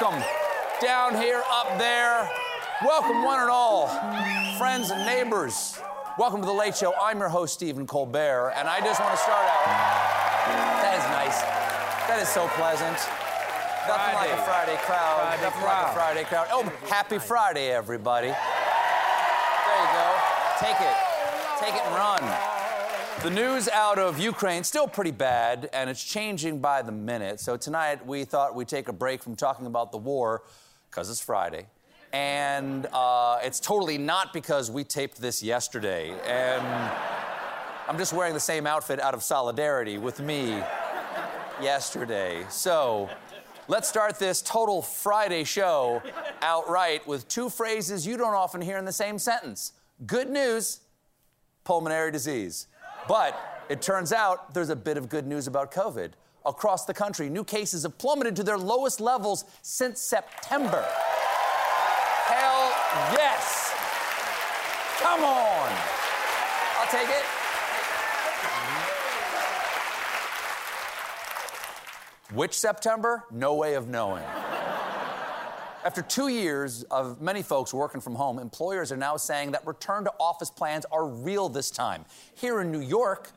Welcome down here, up there. Welcome, one and all, friends and neighbors. Welcome to The Late Show. I'm your host, Stephen Colbert, and I just want to start out. That is nice. That is so pleasant. Nothing like a Friday crowd. Friday Nothing like a. Friday crowd. Oh, happy Friday, everybody. There you go. Take it. Take it and run. The news out of Ukraine still pretty bad, and it's changing by the minute. So tonight we thought we'd take a break from talking about the war because it's Friday, and uh, it's totally not because we taped this yesterday. And I'm just wearing the same outfit out of solidarity with me yesterday. So let's start this total Friday show outright with two phrases you don't often hear in the same sentence. Good news, pulmonary disease. But it turns out there's a bit of good news about COVID. Across the country, new cases have plummeted to their lowest levels since September. Hell yes! Come on! I'll take it. Which September? No way of knowing. After two years of many folks working from home, employers are now saying that return to office plans are real this time. Here in New York,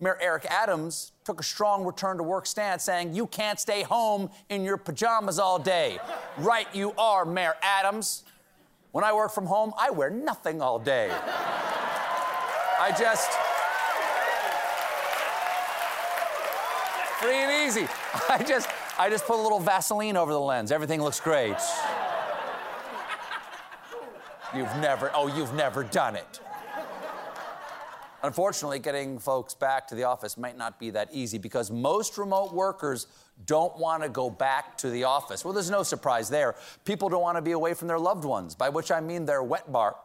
Mayor Eric Adams took a strong return to work stance saying, You can't stay home in your pajamas all day. right, you are, Mayor Adams. When I work from home, I wear nothing all day. I just. Free and easy. I just, I just put a little Vaseline over the lens. Everything looks great. You've never, oh, you've never done it. Unfortunately, getting folks back to the office might not be that easy because most remote workers don't want to go back to the office. Well, there's no surprise there. People don't want to be away from their loved ones, by which I mean their wet bar.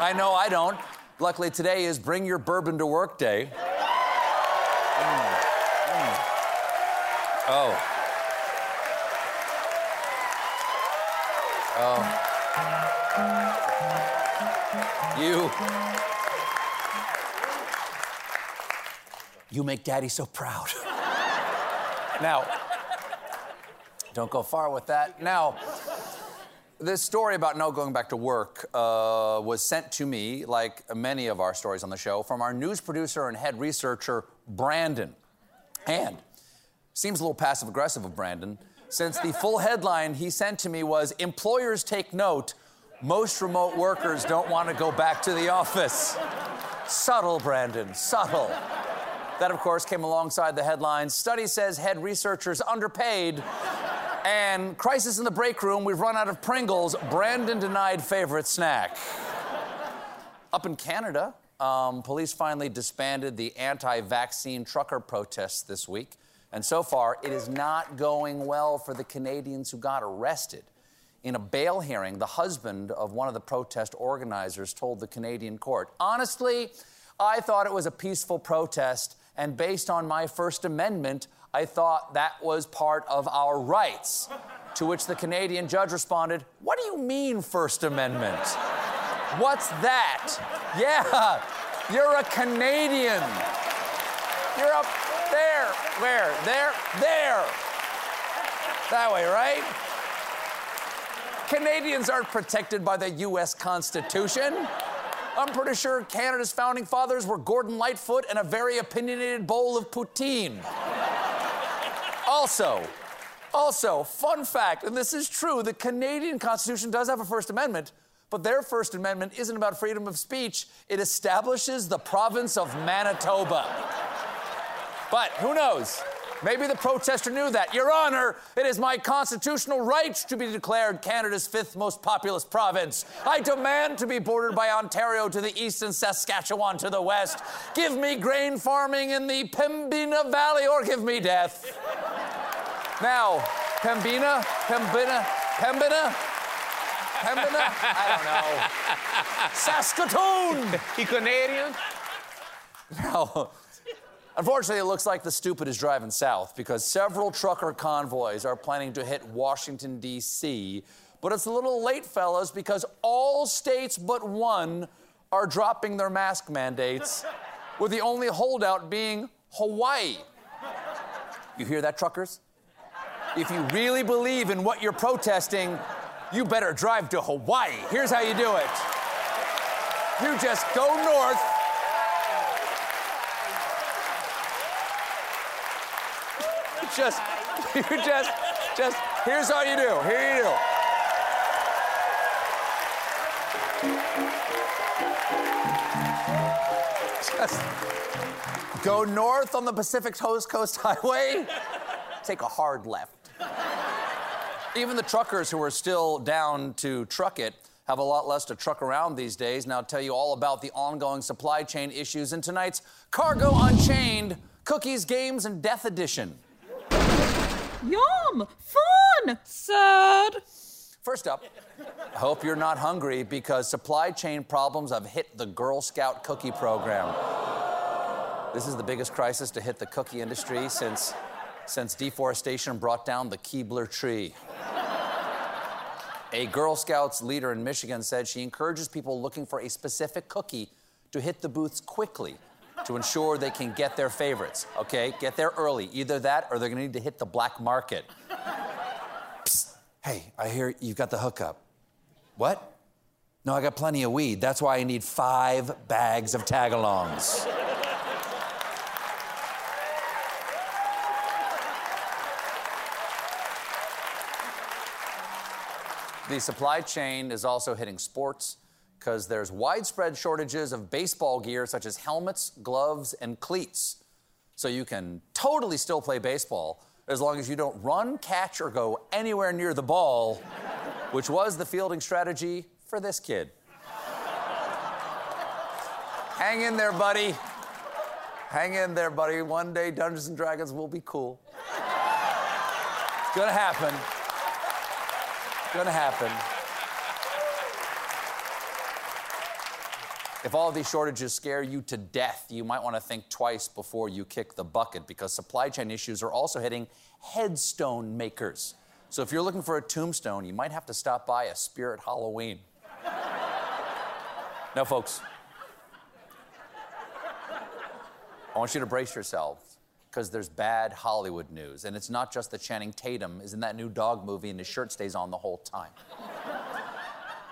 I know I don't. Luckily, today is Bring Your Bourbon to Work Day. Mm. Oh. Oh. You. You make daddy so proud. now, don't go far with that. Now, this story about no going back to work uh, was sent to me, like many of our stories on the show, from our news producer and head researcher, Brandon. And seems a little passive aggressive of Brandon, since the full headline he sent to me was Employers take note, most remote workers don't want to go back to the office. Subtle, Brandon, subtle. That, of course, came alongside the headlines Study says head researchers underpaid. And crisis in the break room, we've run out of Pringles. Brandon denied favorite snack. Up in Canada, um, police finally disbanded the anti vaccine trucker protests this week. And so far, it is not going well for the Canadians who got arrested. In a bail hearing, the husband of one of the protest organizers told the Canadian court, Honestly, I thought it was a peaceful protest, and based on my First Amendment, I thought that was part of our rights. To which the Canadian judge responded, What do you mean, First Amendment? What's that? Yeah, you're a Canadian. You're there. Where? There? There. That way, right? Canadians aren't protected by the U.S. Constitution. I'm pretty sure Canada's founding fathers were Gordon Lightfoot and a very opinionated bowl of poutine. Also, also, fun fact, and this is true, the Canadian Constitution does have a First Amendment, but their First Amendment isn't about freedom of speech. It establishes the province of Manitoba. But who knows? Maybe the protester knew that. Your Honor, it is my constitutional right to be declared Canada's fifth most populous province. I demand to be bordered by Ontario to the east and Saskatchewan to the west. Give me grain farming in the Pembina Valley or give me death. Now, Pembina, Pembina, Pembina, Pembina? I don't know. Saskatoon! He Canadian? Now, unfortunately, it looks like the stupid is driving south because several trucker convoys are planning to hit Washington, D.C. But it's a little late, fellas, because all states but one are dropping their mask mandates, with the only holdout being Hawaii. You hear that, truckers? If you really believe in what you're protesting, you better drive to Hawaii. Here's how you do it you just go north. Just, you just, just, here's all you do. Here you do. Just go north on the Pacific Coast Coast Highway, take a hard left. Even the truckers who are still down to truck it have a lot less to truck around these days. Now, I'll tell you all about the ongoing supply chain issues in tonight's Cargo Unchained Cookies, Games, and Death Edition. Yum! Fun! Sad! First up, I hope you're not hungry because supply chain problems have hit the Girl Scout cookie program. This is the biggest crisis to hit the cookie industry since, since deforestation brought down the Keebler tree. A Girl Scouts leader in Michigan said she encourages people looking for a specific cookie to hit the booths quickly to ensure they can get their favorites. Okay, get there early. Either that or they're gonna need to hit the black market. Psst. Hey, I hear you've got the hookup. What? No, I got plenty of weed. That's why I need five bags of tagalongs. The supply chain is also hitting sports because there's widespread shortages of baseball gear such as helmets, gloves, and cleats. So you can totally still play baseball as long as you don't run, catch, or go anywhere near the ball, which was the fielding strategy for this kid. Hang in there, buddy. Hang in there, buddy. One day Dungeons and Dragons will be cool. It's gonna happen. It's gonna happen. If all of these shortages scare you to death, you might want to think twice before you kick the bucket because supply chain issues are also hitting headstone makers. So if you're looking for a tombstone, you might have to stop by a Spirit Halloween. now, folks, I want you to brace yourselves because there's bad Hollywood news. And it's not just that Channing Tatum is in that new dog movie and his shirt stays on the whole time.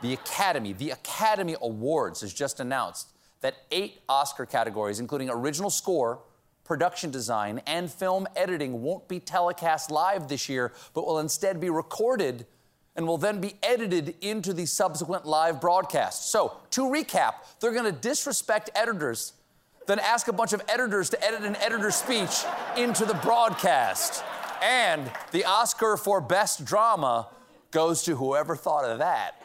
The Academy, the Academy Awards has just announced that eight Oscar categories, including original score, production design, and film editing, won't be telecast live this year, but will instead be recorded and will then be edited into the subsequent live broadcast. So, to recap, they're going to disrespect editors then ask a bunch of editors to edit an editor's speech into the broadcast. And the Oscar for Best Drama goes to whoever thought of that.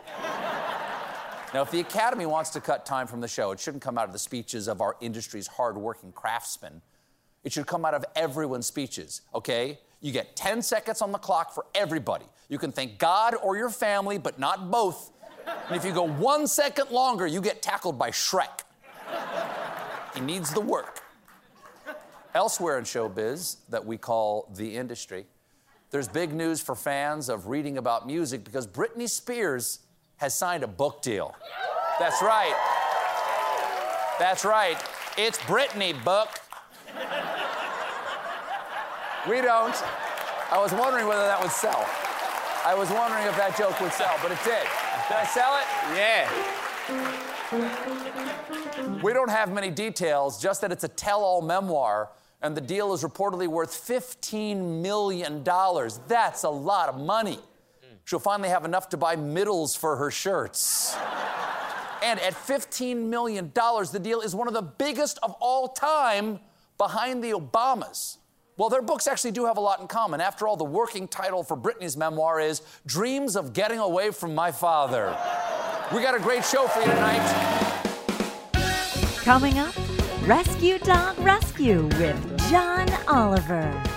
Now, if the Academy wants to cut time from the show, it shouldn't come out of the speeches of our industry's hardworking craftsmen. It should come out of everyone's speeches, okay? You get 10 seconds on the clock for everybody. You can thank God or your family, but not both. And if you go one second longer, you get tackled by Shrek. He needs the work. Elsewhere in showbiz that we call the industry, there's big news for fans of reading about music because Britney Spears has signed a book deal. That's right. That's right. It's Britney book. We don't. I was wondering whether that would sell. I was wondering if that joke would sell, but it did. Did I sell it? Yeah. We don't have many details, just that it's a tell all memoir, and the deal is reportedly worth $15 million. That's a lot of money. She'll finally have enough to buy middles for her shirts. and at $15 million, the deal is one of the biggest of all time behind the Obamas. Well, their books actually do have a lot in common. After all, the working title for Britney's memoir is Dreams of Getting Away from My Father. We got a great show for you tonight. Coming up, Rescue Dog Rescue with John Oliver.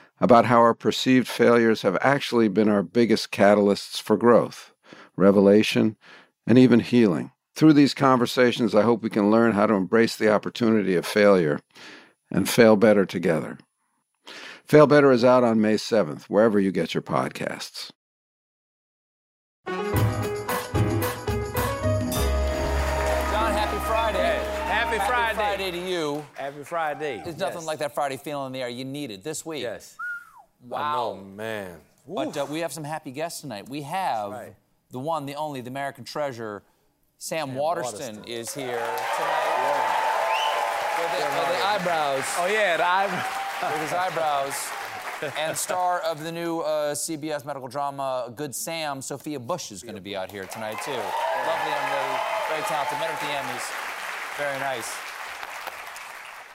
about how our perceived failures have actually been our biggest catalysts for growth, revelation, and even healing. Through these conversations, I hope we can learn how to embrace the opportunity of failure and fail better together. Fail Better is out on May 7th, wherever you get your podcasts. John, happy Friday. Happy Friday. Friday to you. Happy Friday. There's nothing Yes. like that Friday feeling in the air. You need it this week. Yes. Wow. Oh man. But uh, we have some happy guests tonight. We have Right. the one, the only, the American treasure, Sam, Waterston, Waterston. is here tonight. With, the, with the eyebrows. Oh yeah, the eye- with his eyebrows. and star of the new uh, CBS medical drama Good Sam, Sophia Bush is going to be out here tonight too. Lovely young lady, very talented. Met her at the Emmys. Very nice.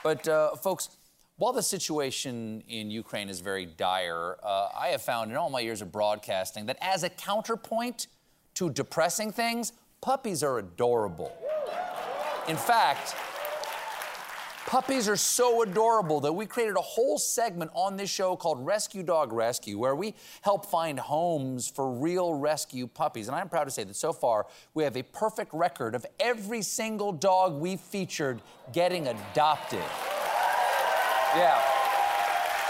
But uh, folks, while the situation in Ukraine is very dire, uh, I have found in all my years of broadcasting that as a counterpoint to depressing things, puppies are adorable. In fact, Puppies are so adorable that we created a whole segment on this show called Rescue Dog Rescue, where we help find homes for real rescue puppies. And I'm proud to say that so far we have a perfect record of every single dog we featured getting adopted. Yeah.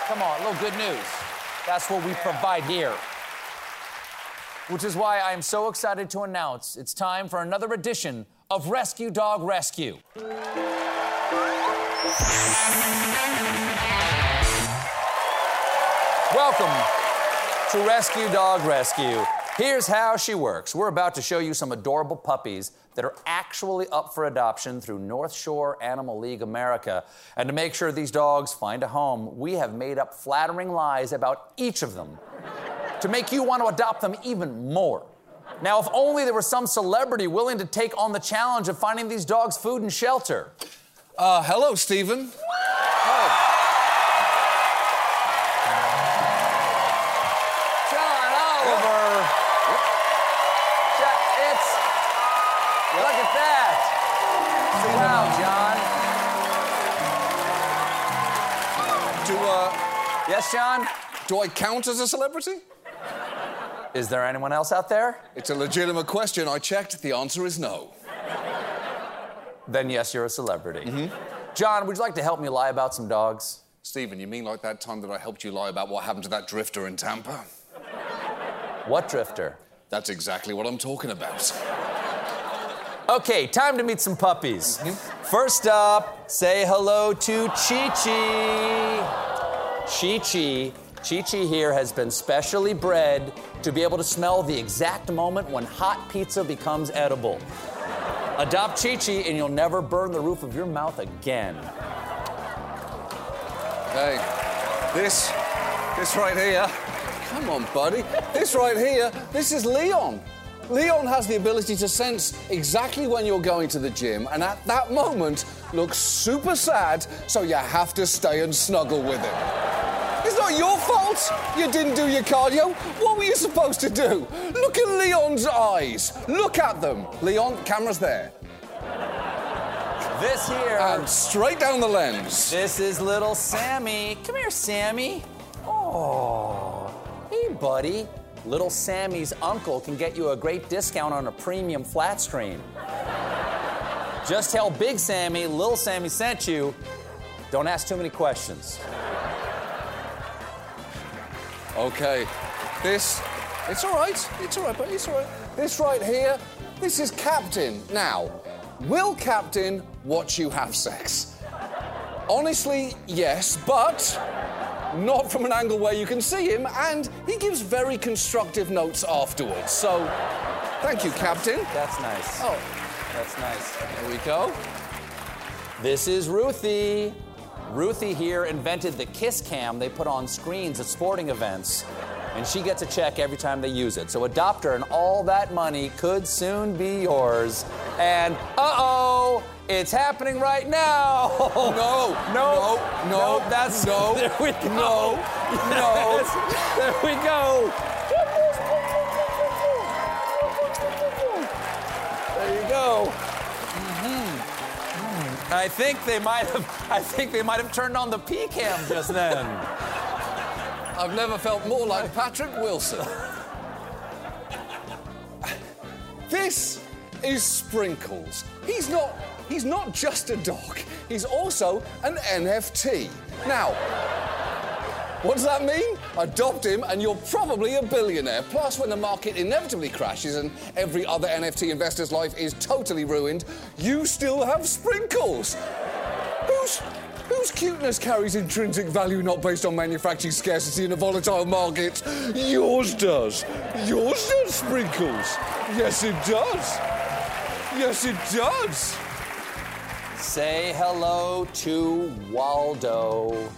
Come on, a little good news. That's what we provide here. Which is why I am so excited to announce it's time for another edition of Rescue Dog Rescue. Welcome to Rescue Dog Rescue. Here's how she works. We're about to show you some adorable puppies that are actually up for adoption through North Shore Animal League America. And to make sure these dogs find a home, we have made up flattering lies about each of them to make you want to adopt them even more. Now, if only there were some celebrity willing to take on the challenge of finding these dogs food and shelter. Uh, hello, Stephen. Yes, John? do I count as a celebrity? Is there anyone else out there? It's a legitimate question. I checked. The answer is no. Then yes, you're a celebrity. Mm-hmm. John, would you like to help me lie about some dogs? Stephen, you mean like that time that I helped you lie about what happened to that drifter in Tampa? What drifter? That's exactly what I'm talking about. Okay, time to meet some puppies. Mm-hmm. First up, say hello to Chi Chi. Chi Chi. Chi Chi here has been specially bred to be able to smell the exact moment when hot pizza becomes edible. Adopt Chi Chi and you'll never burn the roof of your mouth again. Hey, this, this right here. Come on, buddy. This right here, this is Leon. Leon has the ability to sense exactly when you're going to the gym, and at that moment, looks super sad, so you have to stay and snuggle with him. It's not your fault you didn't do your cardio. What were you supposed to do? Look at Leon's eyes. Look at them. Leon, camera's there. This here. And straight down the lens. This is little Sammy. Come here, Sammy. Oh, hey, buddy. Little Sammy's uncle can get you a great discount on a premium flat screen. Just tell Big Sammy, Little Sammy sent you. Don't ask too many questions. Okay. This, it's all right. It's all right, but it's all right. This right here, this is Captain. Now, will Captain watch you have sex? Honestly, yes, but not from an angle where you can see him, and he gives very constructive notes afterwards. So, thank you, Captain. That's nice. Oh, That's nice. there we go. This is Ruthie. Ruthie here invented the Kiss Cam they put on screens at sporting events. And she gets a check every time they use it. So adopt her, and all that money could soon be yours. And uh oh, it's happening right now. No, no, no, no, That's no, There we go. no, no. There we go. I think they might have. I think they might have turned on the P cam just then. I've never felt more like Patrick Wilson. This is Sprinkles. He's not he's not just a dog. He's also an NFT. Now, what does that mean? Adopt him and you're probably a billionaire. Plus, when the market inevitably crashes and every other NFT investor's life is totally ruined, you still have Sprinkles. Whose whose cuteness carries intrinsic value not based on manufacturing scarcity in a volatile market? Yours does. Yours does, Sprinkles. Yes, it does. Yes, it does. Say hello to Waldo.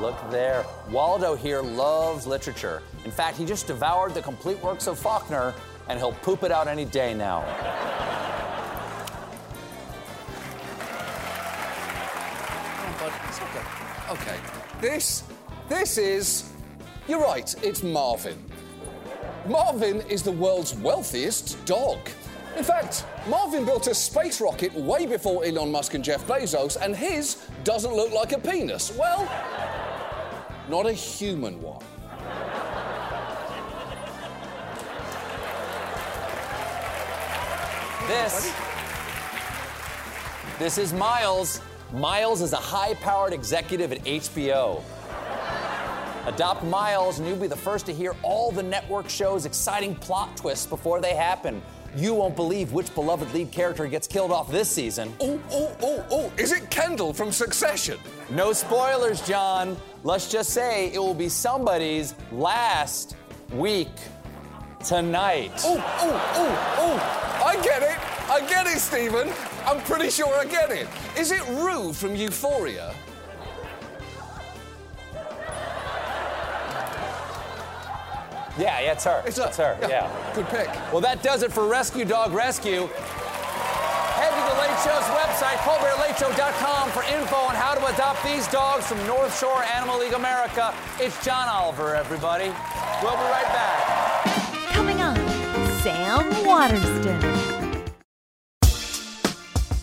Look there. Waldo here loves literature. In fact, he just devoured the complete works of Faulkner, and he'll poop it out any day now. Oh, okay. Okay. This, this is. You're right. It's Marvin. Marvin is the world's wealthiest dog. In fact, Marvin built a space rocket way before Elon Musk and Jeff Bezos, and his doesn't look like a penis. Well, not a human one. This. This is Miles. Miles is a high powered executive at HBO. Adopt Miles, and you'll be the first to hear all the network show's exciting plot twists before they happen. You won't believe which beloved lead character gets killed off this season. Oh, oh, oh, oh. Is it Kendall from Succession? No spoilers, John. Let's just say it will be somebody's last week tonight. Oh, oh, oh, oh. I get it. I get it, Stephen. I'm pretty sure I get it. Is it Rue from Euphoria? Yeah, yeah, it's her. It's It's her, yeah. Good pick. Well, that does it for Rescue Dog Rescue. Head to the Late Show's website, colbertlateshow.com, for info on how to adopt these dogs from North Shore Animal League America. It's John Oliver, everybody. We'll be right back. Coming up, Sam Waterston.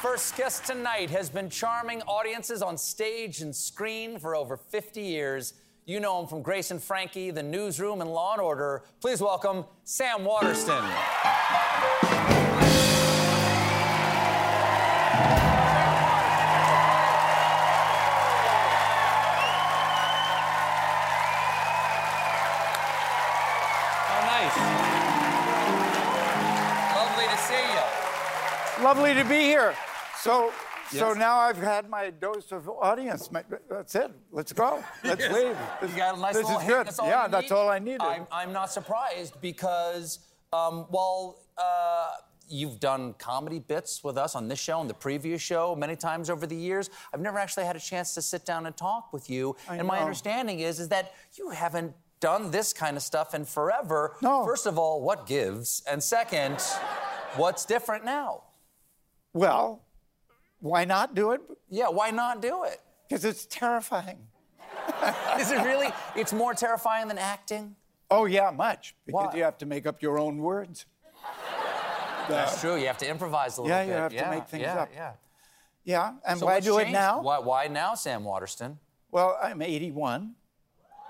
First guest tonight has been charming audiences on stage and screen for over 50 years. You know him from Grace and Frankie, The Newsroom, and Law and Order. Please welcome Sam Waterston. Lovely to be here. So, so now I've had my dose of audience. My- That's it. Let's go. Let's leave. This, You got a nice this little is hit. good. That's yeah, that's all I needed. I'm, I'm not surprised because, um, well, uh, you've done comedy bits with us on this show and the previous show many times over the years. I've never actually had a chance to sit down and talk with you. I and my understanding is, is that you haven't done this kind of stuff in forever. No. First of all, what gives? And second, what's different now? Well, why not do it? Yeah, why not do it? Because it's terrifying. Is it really? It's more terrifying than acting? Oh yeah, much. Because Why? you have to make up your own words. That's uh, true. You have to improvise a little Yeah, bit. Yeah, you have to make things yeah, up. Yeah. Yeah, and So why do it now? Why, why now, Sam Waterston? Well, I'm 81.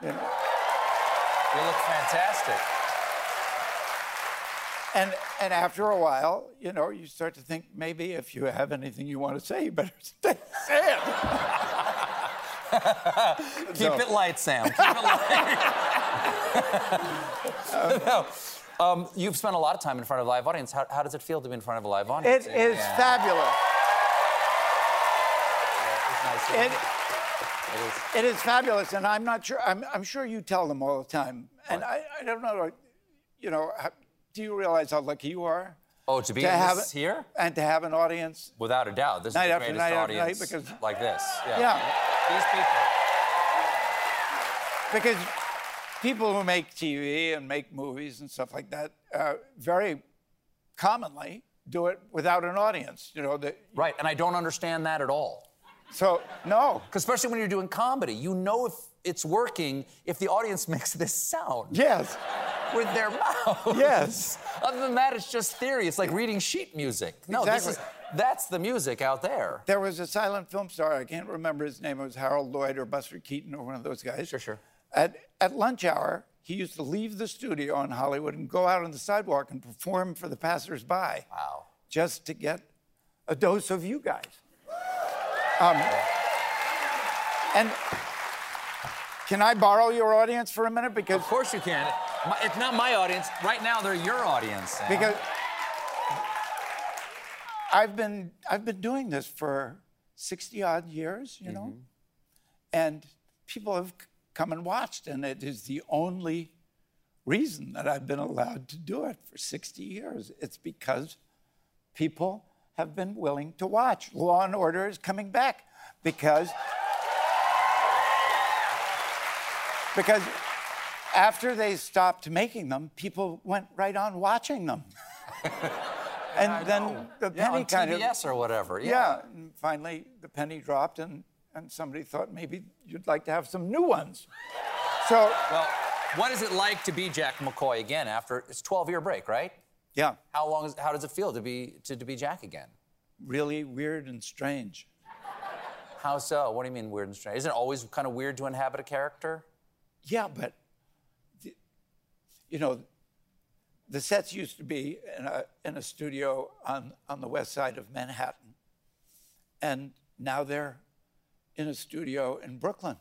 You know, You look fantastic. And and after a while, you know, you start to think maybe if you have anything you want to say, you better stay, say it. Keep it light, Sam. Keep it light. no. Um, you've spent a lot of time in front of a live audience. How, how does it feel to be in front of a live audience? It is Yeah. fabulous. It's nice. It, It is. it is fabulous, and I'm not sure. I'm, I'm sure you tell them all the time, and I, I don't know. You know, do you realize how lucky you are? Oh, to be to have this here? and to have an audience. Without a doubt. This Night is the after greatest night after night, audience because- like this. Yeah. Yeah. These people. Because people who make TV and make movies and stuff like that uh, very commonly do it without an audience. You know, the, Right, and I don't understand that at all. so no. Especially when you're doing comedy. You know if it's working if the audience makes this sound Yes. With their mouth. Yes. Other than that, it's just theory. It's like reading sheet music. No, this is that's the music out there. There was a silent film star. I can't remember his name. It was Harold Lloyd or Buster Keaton or one of those guys. Sure, sure. At, at lunch hour, he used to leave the studio in Hollywood and go out on the sidewalk and perform for the passersby. Wow. Just to get a dose of you guys. Um, and can I borrow your audience for a minute? Because Of course you can. It's not my audience. Right now, they're your audience. Sam. because I've been I've been doing this for 60 odd years, you know, mm-hmm. and people have come and watched, and it is the only reason that I've been allowed to do it for 60 years. It's because people have been willing to watch. Law and Order is coming back because because after they stopped making them, people went right on watching them. and then the yeah, penny kind of TBS or whatever. Yeah. yeah, and finally the penny dropped, and, and somebody thought maybe you'd like to have some new ones. So, Well, what is it like to be Jack McCoy again after it's 12 year break, right? yeah, How long is, how does it feel to be to, to be Jack again? really weird and strange. How so? What do you mean weird and strange? Isn't it always kind of weird to inhabit a character? Yeah, but, the, you know, the sets used to be in a, in a studio on, on the west side of Manhattan, and now they're in a studio in Brooklyn.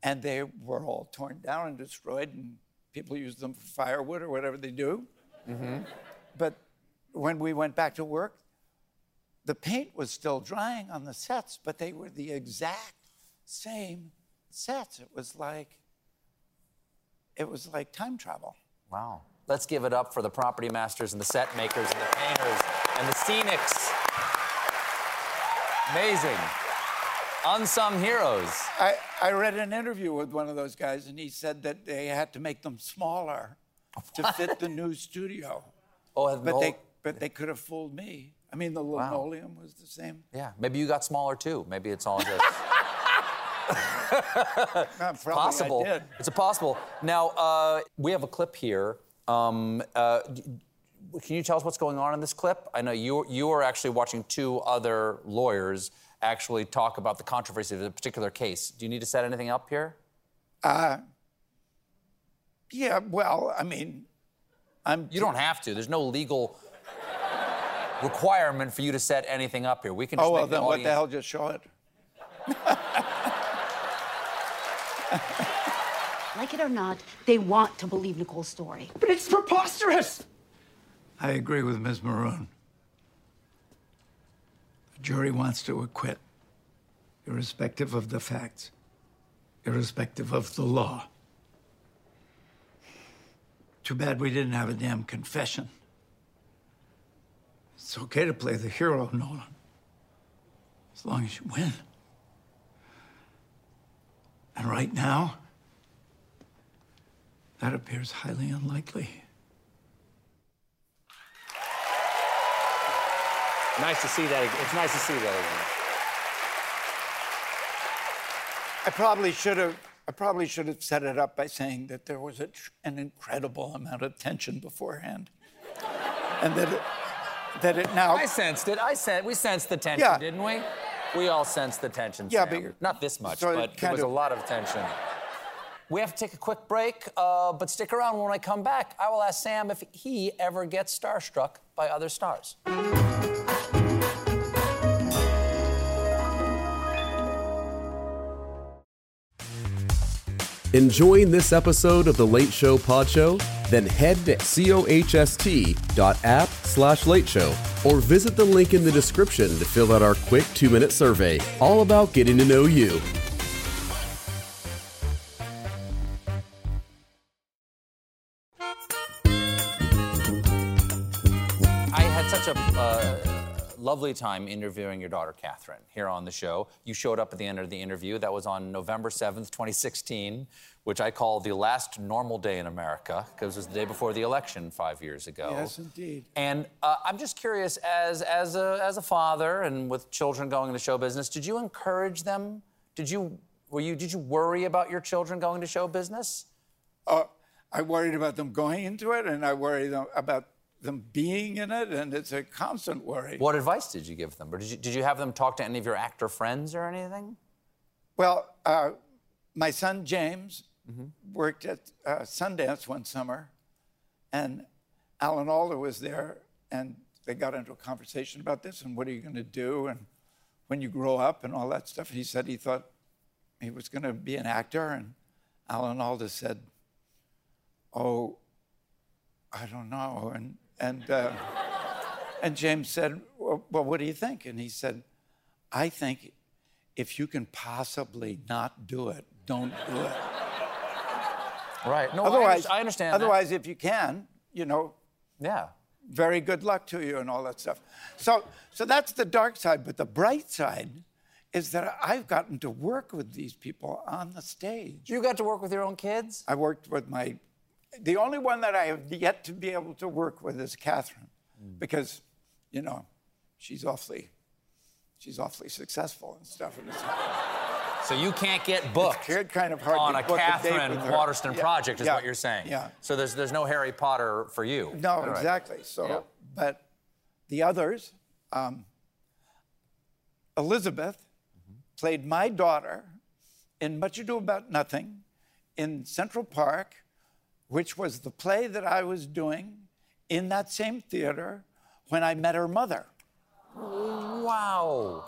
And they were all torn down and destroyed, and people use them for firewood or whatever they do. Mm-hmm. But when we went back to work, the paint was still drying on the sets, but they were the exact same sets. It was like it was like time travel. Wow. Let's give it up for the property masters and the set makers and the painters and the scenics. Amazing. Unsung heroes. I, I read an interview with one of those guys, and he said that they had to make them smaller to fit the new studio. Oh, But the they but they could have fooled me. I mean, the linoleum was the same. yeah, maybe you got smaller too. Maybe it's all just Uh, probably possible. It's a possible. Now, uh, we have a clip here. Um, uh, can you tell us what's going on in this clip? I know you you are actually watching two other lawyers actually talk about the controversy of a particular case. Do you need to set anything up here? Yeah, well, I mean, I'm. You don't have to. There's no legal requirement for you to set anything up here. We can just Oh well, then what the hell? Just show it. Like it or not, they want to believe Nicole's story. But it's preposterous. I agree with Ms. Maroun. The jury wants to acquit, irrespective of the facts, irrespective of the law. Too bad we didn't have a damn confession. It's okay to play the hero, Nolan, as long as you win. And right now, that appears highly unlikely. Nice to see that. ag- It's nice to see that again. I probably should have. I probably should have set it up by saying that there was a, tr- an incredible amount of tension beforehand, and that it, that it now. I sensed it. I sensed. We sensed the tension, Yeah. didn't we? We all sensed the tension. Yeah, Sam. but not this much, so it but there was a lot of tension. We have to take a quick break, uh, but stick around when I come back. I will ask Sam if he ever gets starstruck by other stars. Enjoying this episode of The Late Show Pod Show? Then head to cohst.app slash late show or visit the link in the description to fill out our quick two minute survey, all about getting to know you. Lovely time interviewing your daughter, Katherine, here on the show. You showed up at the end of the interview. That was on November 7th, 2016, which I call the last normal day in America, because it was the day before the election five years ago. Yes, indeed. And uh, I'm just curious, as, as, a, as a father and with children going into show business, did you encourage them? Did you, were you, did you worry about your children going to show business? Uh, I worried about them going into it, and I worried about them being in it, and it's a constant worry. What advice did you give them? Or did you, did you have them talk to any of your actor friends or anything? Well, uh, my son James worked at uh, Sundance one summer, and Alan Alda was there, and they got into a conversation about this and what are you going to do and when you grow up and all that stuff. And He said he thought he was going to be an actor, and Alan Alda said, "Oh, I don't know," and and uh, and James said, well, "Well, what do you think?" And he said, "I think if you can possibly not do it, don't do it." Right. No, I otherwise, I understand that. Otherwise, if you can, you know, Yeah. very good luck to you and all that stuff. So, so that's the dark side. But the bright side is that I've gotten to work with these people on the stage. You got to work with your own kids? I worked with my, the only one that I have yet to be able to work with is Katherine, because, you know, she's awfully, she's awfully successful and stuff. And So you can't get booked kind of hard on a book a Katherine with. Waterston Yeah, project, is yeah, what you're saying. Yeah. So there's there's no Harry Potter for you. No, right. exactly. So, Yeah. but the others, um, Elizabeth played my daughter in Much Ado About Nothing in Central Park, which was the play that I was doing in that same theater when I met her mother. Wow.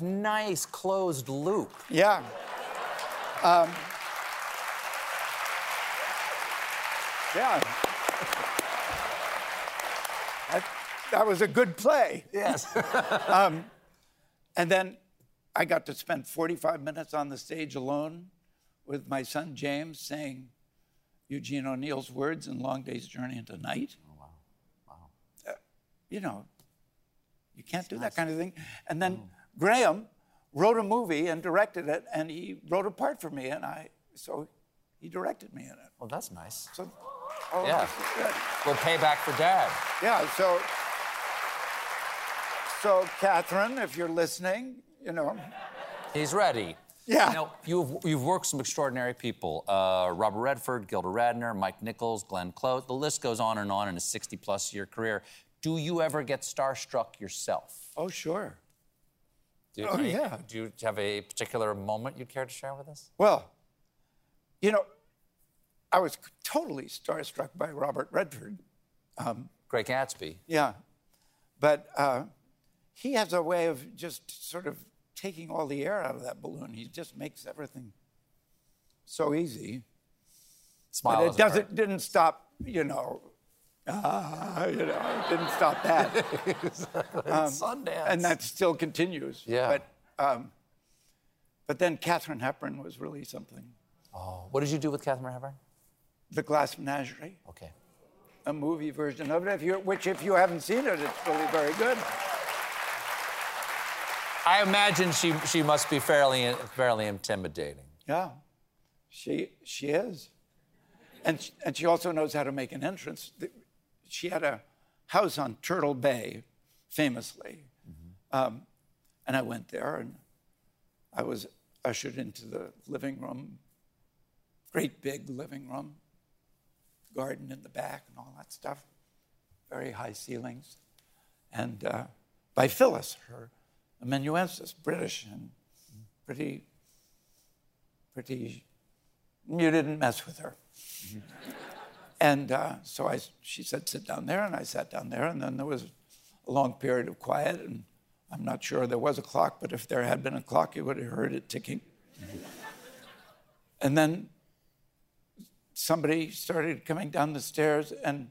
Nice closed loop. Yeah. Um, yeah. That, that was a good play. Yes. um, and then I got to spend 45 minutes on the stage alone with my son James saying Eugene O'Neill's words in Long Day's Journey into Night. Oh, wow. Wow. Uh, you know, you can't do that kind of thing. And then oh. Graham wrote a movie and directed it, and he wrote a part for me, and I, so he directed me in it. Well, that's nice. So, oh, Yeah. this is good. We'll pay back for dad. Yeah, so, so Katherine, if you're listening, you know, He's ready. Yeah. Now, you've, you've worked some extraordinary people uh, Robert Redford, Gilda Radner, Mike Nichols, Glenn Close. The list goes on and on in a 60 plus year career. Do you ever get starstruck yourself? oh, sure. Do, Oh, do you- yeah. Do you have a particular moment you'd care to share with us? Well, you know, I was totally starstruck by Robert Redford. Um, Great Gatsby. yeah. But uh, he has a way of just sort of taking all the air out of that balloon. He just makes everything so easy. Smile but it doesn't hurt. didn't stop, you know. Ah, you know, it didn't stop that. Um, Sundance. and that still continues. Yeah. But um, but then Katharine Hepburn was really something. Oh, what did you do with Katharine Hepburn? The Glass Menagerie, Okay. a movie version of it, if you, which if you haven't seen it, it's really very good. I imagine she, she must be fairly, fairly intimidating. Yeah, she she is, and sh- and she also knows how to make an entrance. She had a house on Turtle Bay, famously, um, and I went there and I was ushered into the living room, great big living room, garden in the back and all that stuff, very high ceilings, and uh, by Phyllis, her amanuensis, British and pretty, pretty. You didn't mess with her. And uh, so I, she said, sit down there, and I sat down there, and then there was a long period of quiet, and I'm not sure there was a clock, but if there had been a clock, you would have heard it ticking. and then somebody started coming down the stairs, and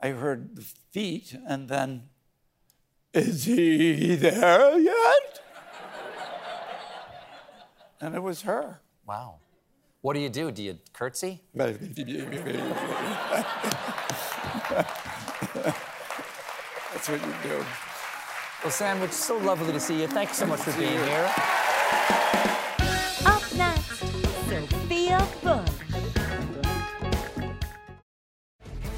I heard the feet, and then, is he there yet? and it was her. Wow. What do you do? Do you curtsy? That's what you do. Well, Sam, it's so lovely to see you. Thanks so much for being here.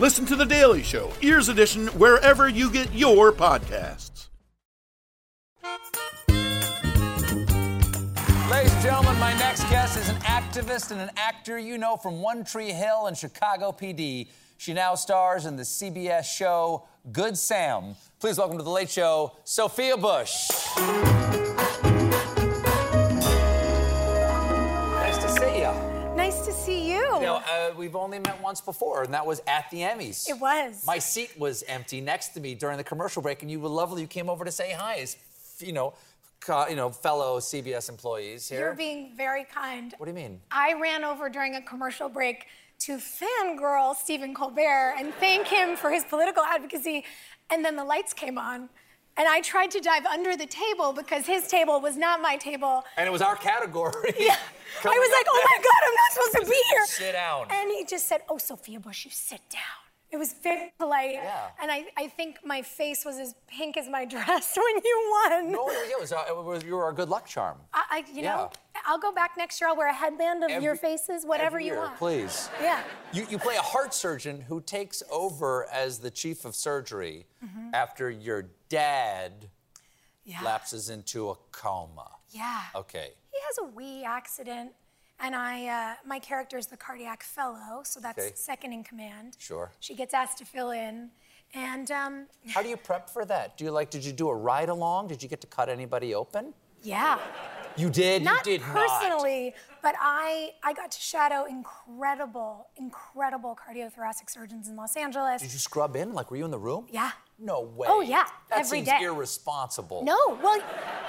Listen to The Daily Show, Ears Edition, wherever you get your podcasts. Ladies and gentlemen, my next guest is an activist and an actor you know from One Tree Hill and Chicago PD. She now stars in the CBS show Good Sam. Please welcome to The Late Show, Sophia Bush. See you. You know, uh, we've only met once before, and that was at the Emmys. It was. My seat was empty next to me during the commercial break, and you were lovely. You came over to say hi, as you know, you know, fellow CBS employees here. You're being very kind. what do you mean? I ran over during a commercial break to fangirl Stephen Colbert and thank him for his political advocacy. And then the lights came on. And I tried to dive under the table because his table was not my table. And it was our category. Yeah. I was like, oh my. God, I'm not supposed to be here. Sit down. And he just said, oh, Sophia Bush, you sit down. It was very polite. Yeah. And I, I think my face was as pink as my dress when you won. No, it was, uh, it was, you were a good luck charm. I, I you know, I'll go back next year. I'll wear a headband of your faces, whatever Every you want. Please. Yeah. You, you play a heart surgeon who takes over as the chief of surgery Mhm. after your dad Yeah. lapses into a coma. Yeah. Okay. He has a wee accident, and I, uh, my character is the cardiac fellow, so that's Okay. second in command. Sure. She gets asked to fill in, and um, How do you prep for that? Do you like, did you do a ride along? Did you get to cut anybody open? yeah. You did? Not you did not. personally, but I, I got to shadow incredible, incredible cardiothoracic surgeons in Los Angeles. Did you scrub in? Like, were you in the room? Yeah. No way. Oh, yeah, That every seems day. irresponsible. No, well,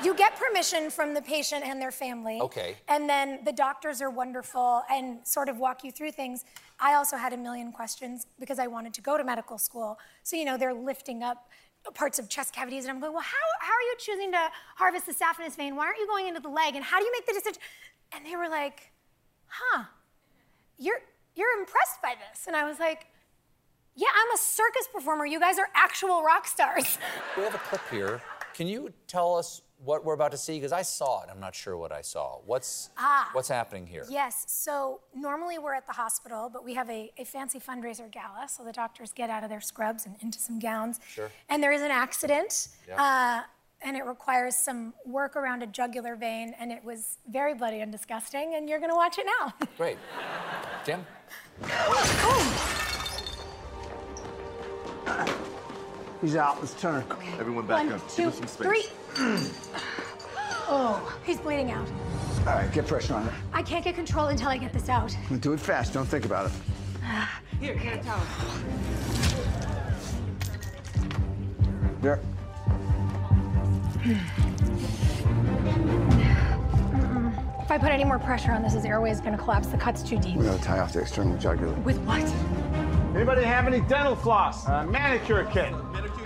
you get permission from the patient and their family. Okay. And then the doctors are wonderful and sort of walk you through things. I also had a million questions because I wanted to go to medical school. So, you know, they're lifting up parts of chest cavities, and I'm going, well, how, how are you choosing to harvest the saphenous vein? Why aren't you going into the leg? And how do you make the decision? And they were like, huh, you're, you're impressed by this. And I was like, yeah, I'm a circus performer. You guys are actual rock stars. We have a clip here. Can you tell us what we're about to see? Because I saw it. I'm not sure what I saw. What's Ah. what's happening here? Yes. So normally we're at the hospital, but we have a, a fancy fundraiser gala. So the doctors get out of their scrubs and into some gowns. Sure. And there is an accident. Yeah. Uh, and it requires some work around a jugular vein. And it was very bloody and disgusting. And you're going to watch it now. Great. Jim? He's out. Let's turn. Okay. Everyone back One, up. two, Give him some space. three. oh, he's bleeding out. All right, get pressure on it. I can't get control until I get this out. Do it fast. Don't think about it. Here, can't tell. There. If I put any more pressure on this, his airway is going to collapse. The cut's too deep. We gotta tie off the external jugular. With what? Anybody have any dental floss? Uh, manicure kit?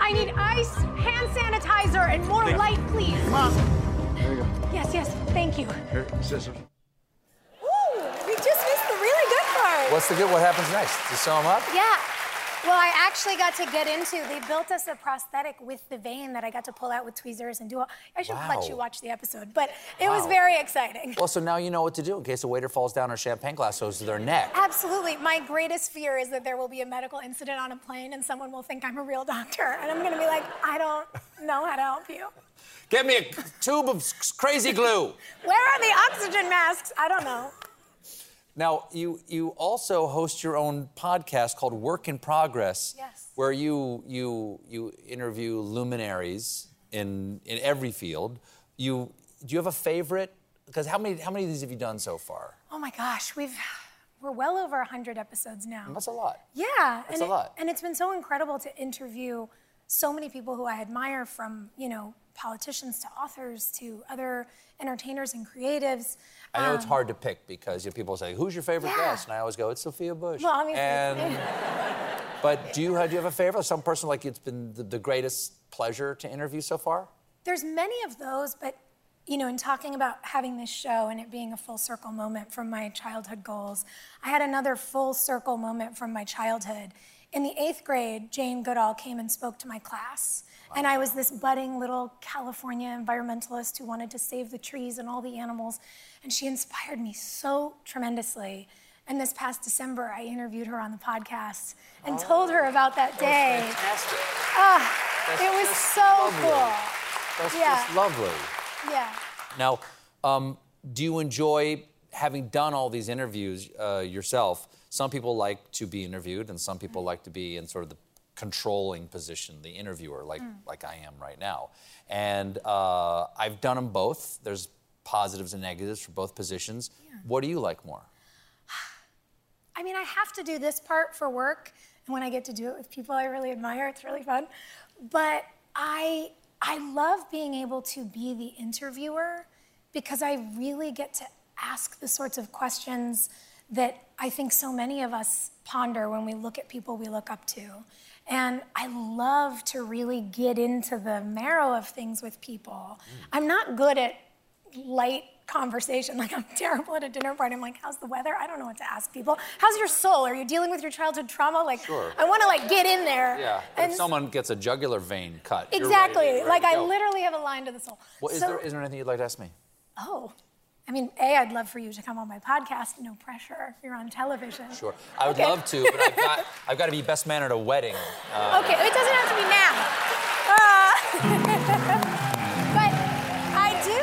I need ice, hand sanitizer, and more There. light, please. There you go. Yes, yes, thank you. Here, scissors. Ooh, we just missed the really good part. What's the good? What happens next? You sew him up? Yeah. Well, I actually got to get into. They built us a prosthetic with the vein that I got to pull out with tweezers and do. All, I should let you watch the episode, but it was very exciting. Well, so now you know what to do in case a waiter falls down or champagne glass goes to their neck. Absolutely. My greatest fear is that there will be a medical incident on a plane and someone will think I'm a real doctor, and I'm going to be like, I don't know how to help you. Get me a tube of crazy glue. Where are the oxygen masks? I don't know. Now, you you also host your own podcast called Work in Progress, Yes. where you you you interview luminaries in in every field. You do you have a favorite? Because how many how many of these have you done so far? Oh my gosh, we've we're well over 100 episodes now. That's a lot. Yeah, That's and a it- lot. and it's been so incredible to interview so many people who I admire, from you know politicians to authors to other entertainers and creatives. I know it's Um, hard to pick because you know, people say, "Who's your favorite Yeah. guest?" And I always go, "It's Sophia Bush." Well, obviously. And but do you have, do you have a favorite? Some person like it's been the, the greatest pleasure to interview so far? There's many of those, but you know, in talking about having this show and it being a full circle moment from my childhood goals, I had another full circle moment from my childhood. In the eighth grade, Jane Goodall came and spoke to my class. And I was this budding little California environmentalist who wanted to save the trees and all the animals. And she inspired me so tremendously. And this past December, I interviewed her on the podcast and told her about that day. Fantastic. Ah, it was so lovely. cool. That's yeah. just lovely. Yeah. Now, um, do you enjoy having done all these interviews uh, yourself? Some people like to be interviewed, and some people like to be in sort of the controlling position, the interviewer, like like I am right now. And uh, I've done them both. There's positives and negatives for both positions. What do you like more? I mean, I have to do this part for work, and when I get to do it with people I really admire, it's really fun. But I I love being able to be the interviewer because I really get to ask the sorts of questions that I think so many of us ponder when we look at people we look up to. And I love to really get into the marrow of things with people. Mm. I'm not good at light conversation. Like I'm terrible at a dinner party. I'm like, how's the weather? I don't know what to ask people. How's your soul? Are you dealing with your childhood trauma? Like Sure. I want to like get in there. Yeah. And if someone gets a jugular vein cut, exactly. like I literally have a line to the soul. Well, is So- there is there anything you'd like to ask me? Oh. I mean, A, I'd love for you to come on my podcast. No pressure. You're on television. Sure. I would Okay. love to, but I've got I've got to be best man at a wedding. Uh, Okay, it doesn't have to be now. Uh, but I do.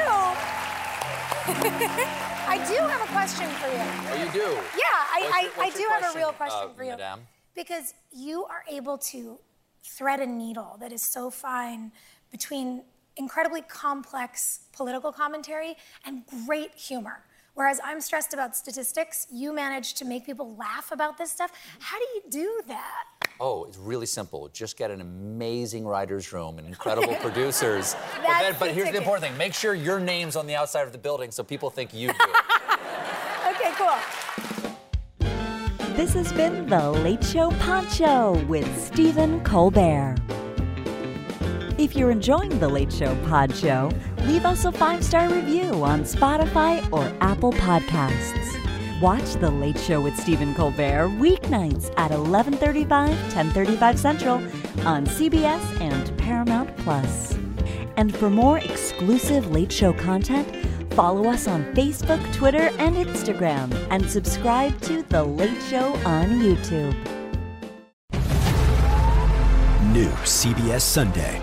I do have a question for you. Oh, you do? Yeah, I, your- I do your have a real question, question uh, for you. madame? Because you are able to thread a needle that is so fine between incredibly complex political commentary and great humor. Whereas I'm stressed about statistics, you manage to make people laugh about this stuff. How do you do that? Oh, it's really simple. Just get an amazing writer's room and incredible producers. but That's then, but the here's the important thing: make sure your name's on the outside of the building so people think you do. it. Okay, cool. This has been The Late Show Pod Show with Stephen Colbert. If you're enjoying The Late Show Pod Show, leave us a five star review on Spotify or Apple Podcasts. Watch The Late Show with Stephen Colbert weeknights at 11:35, 10:35 Central on CBS and Paramount Plus. And for more exclusive Late Show content, follow us on Facebook, Twitter, and Instagram, and subscribe to The Late Show on YouTube. New CBS Sunday.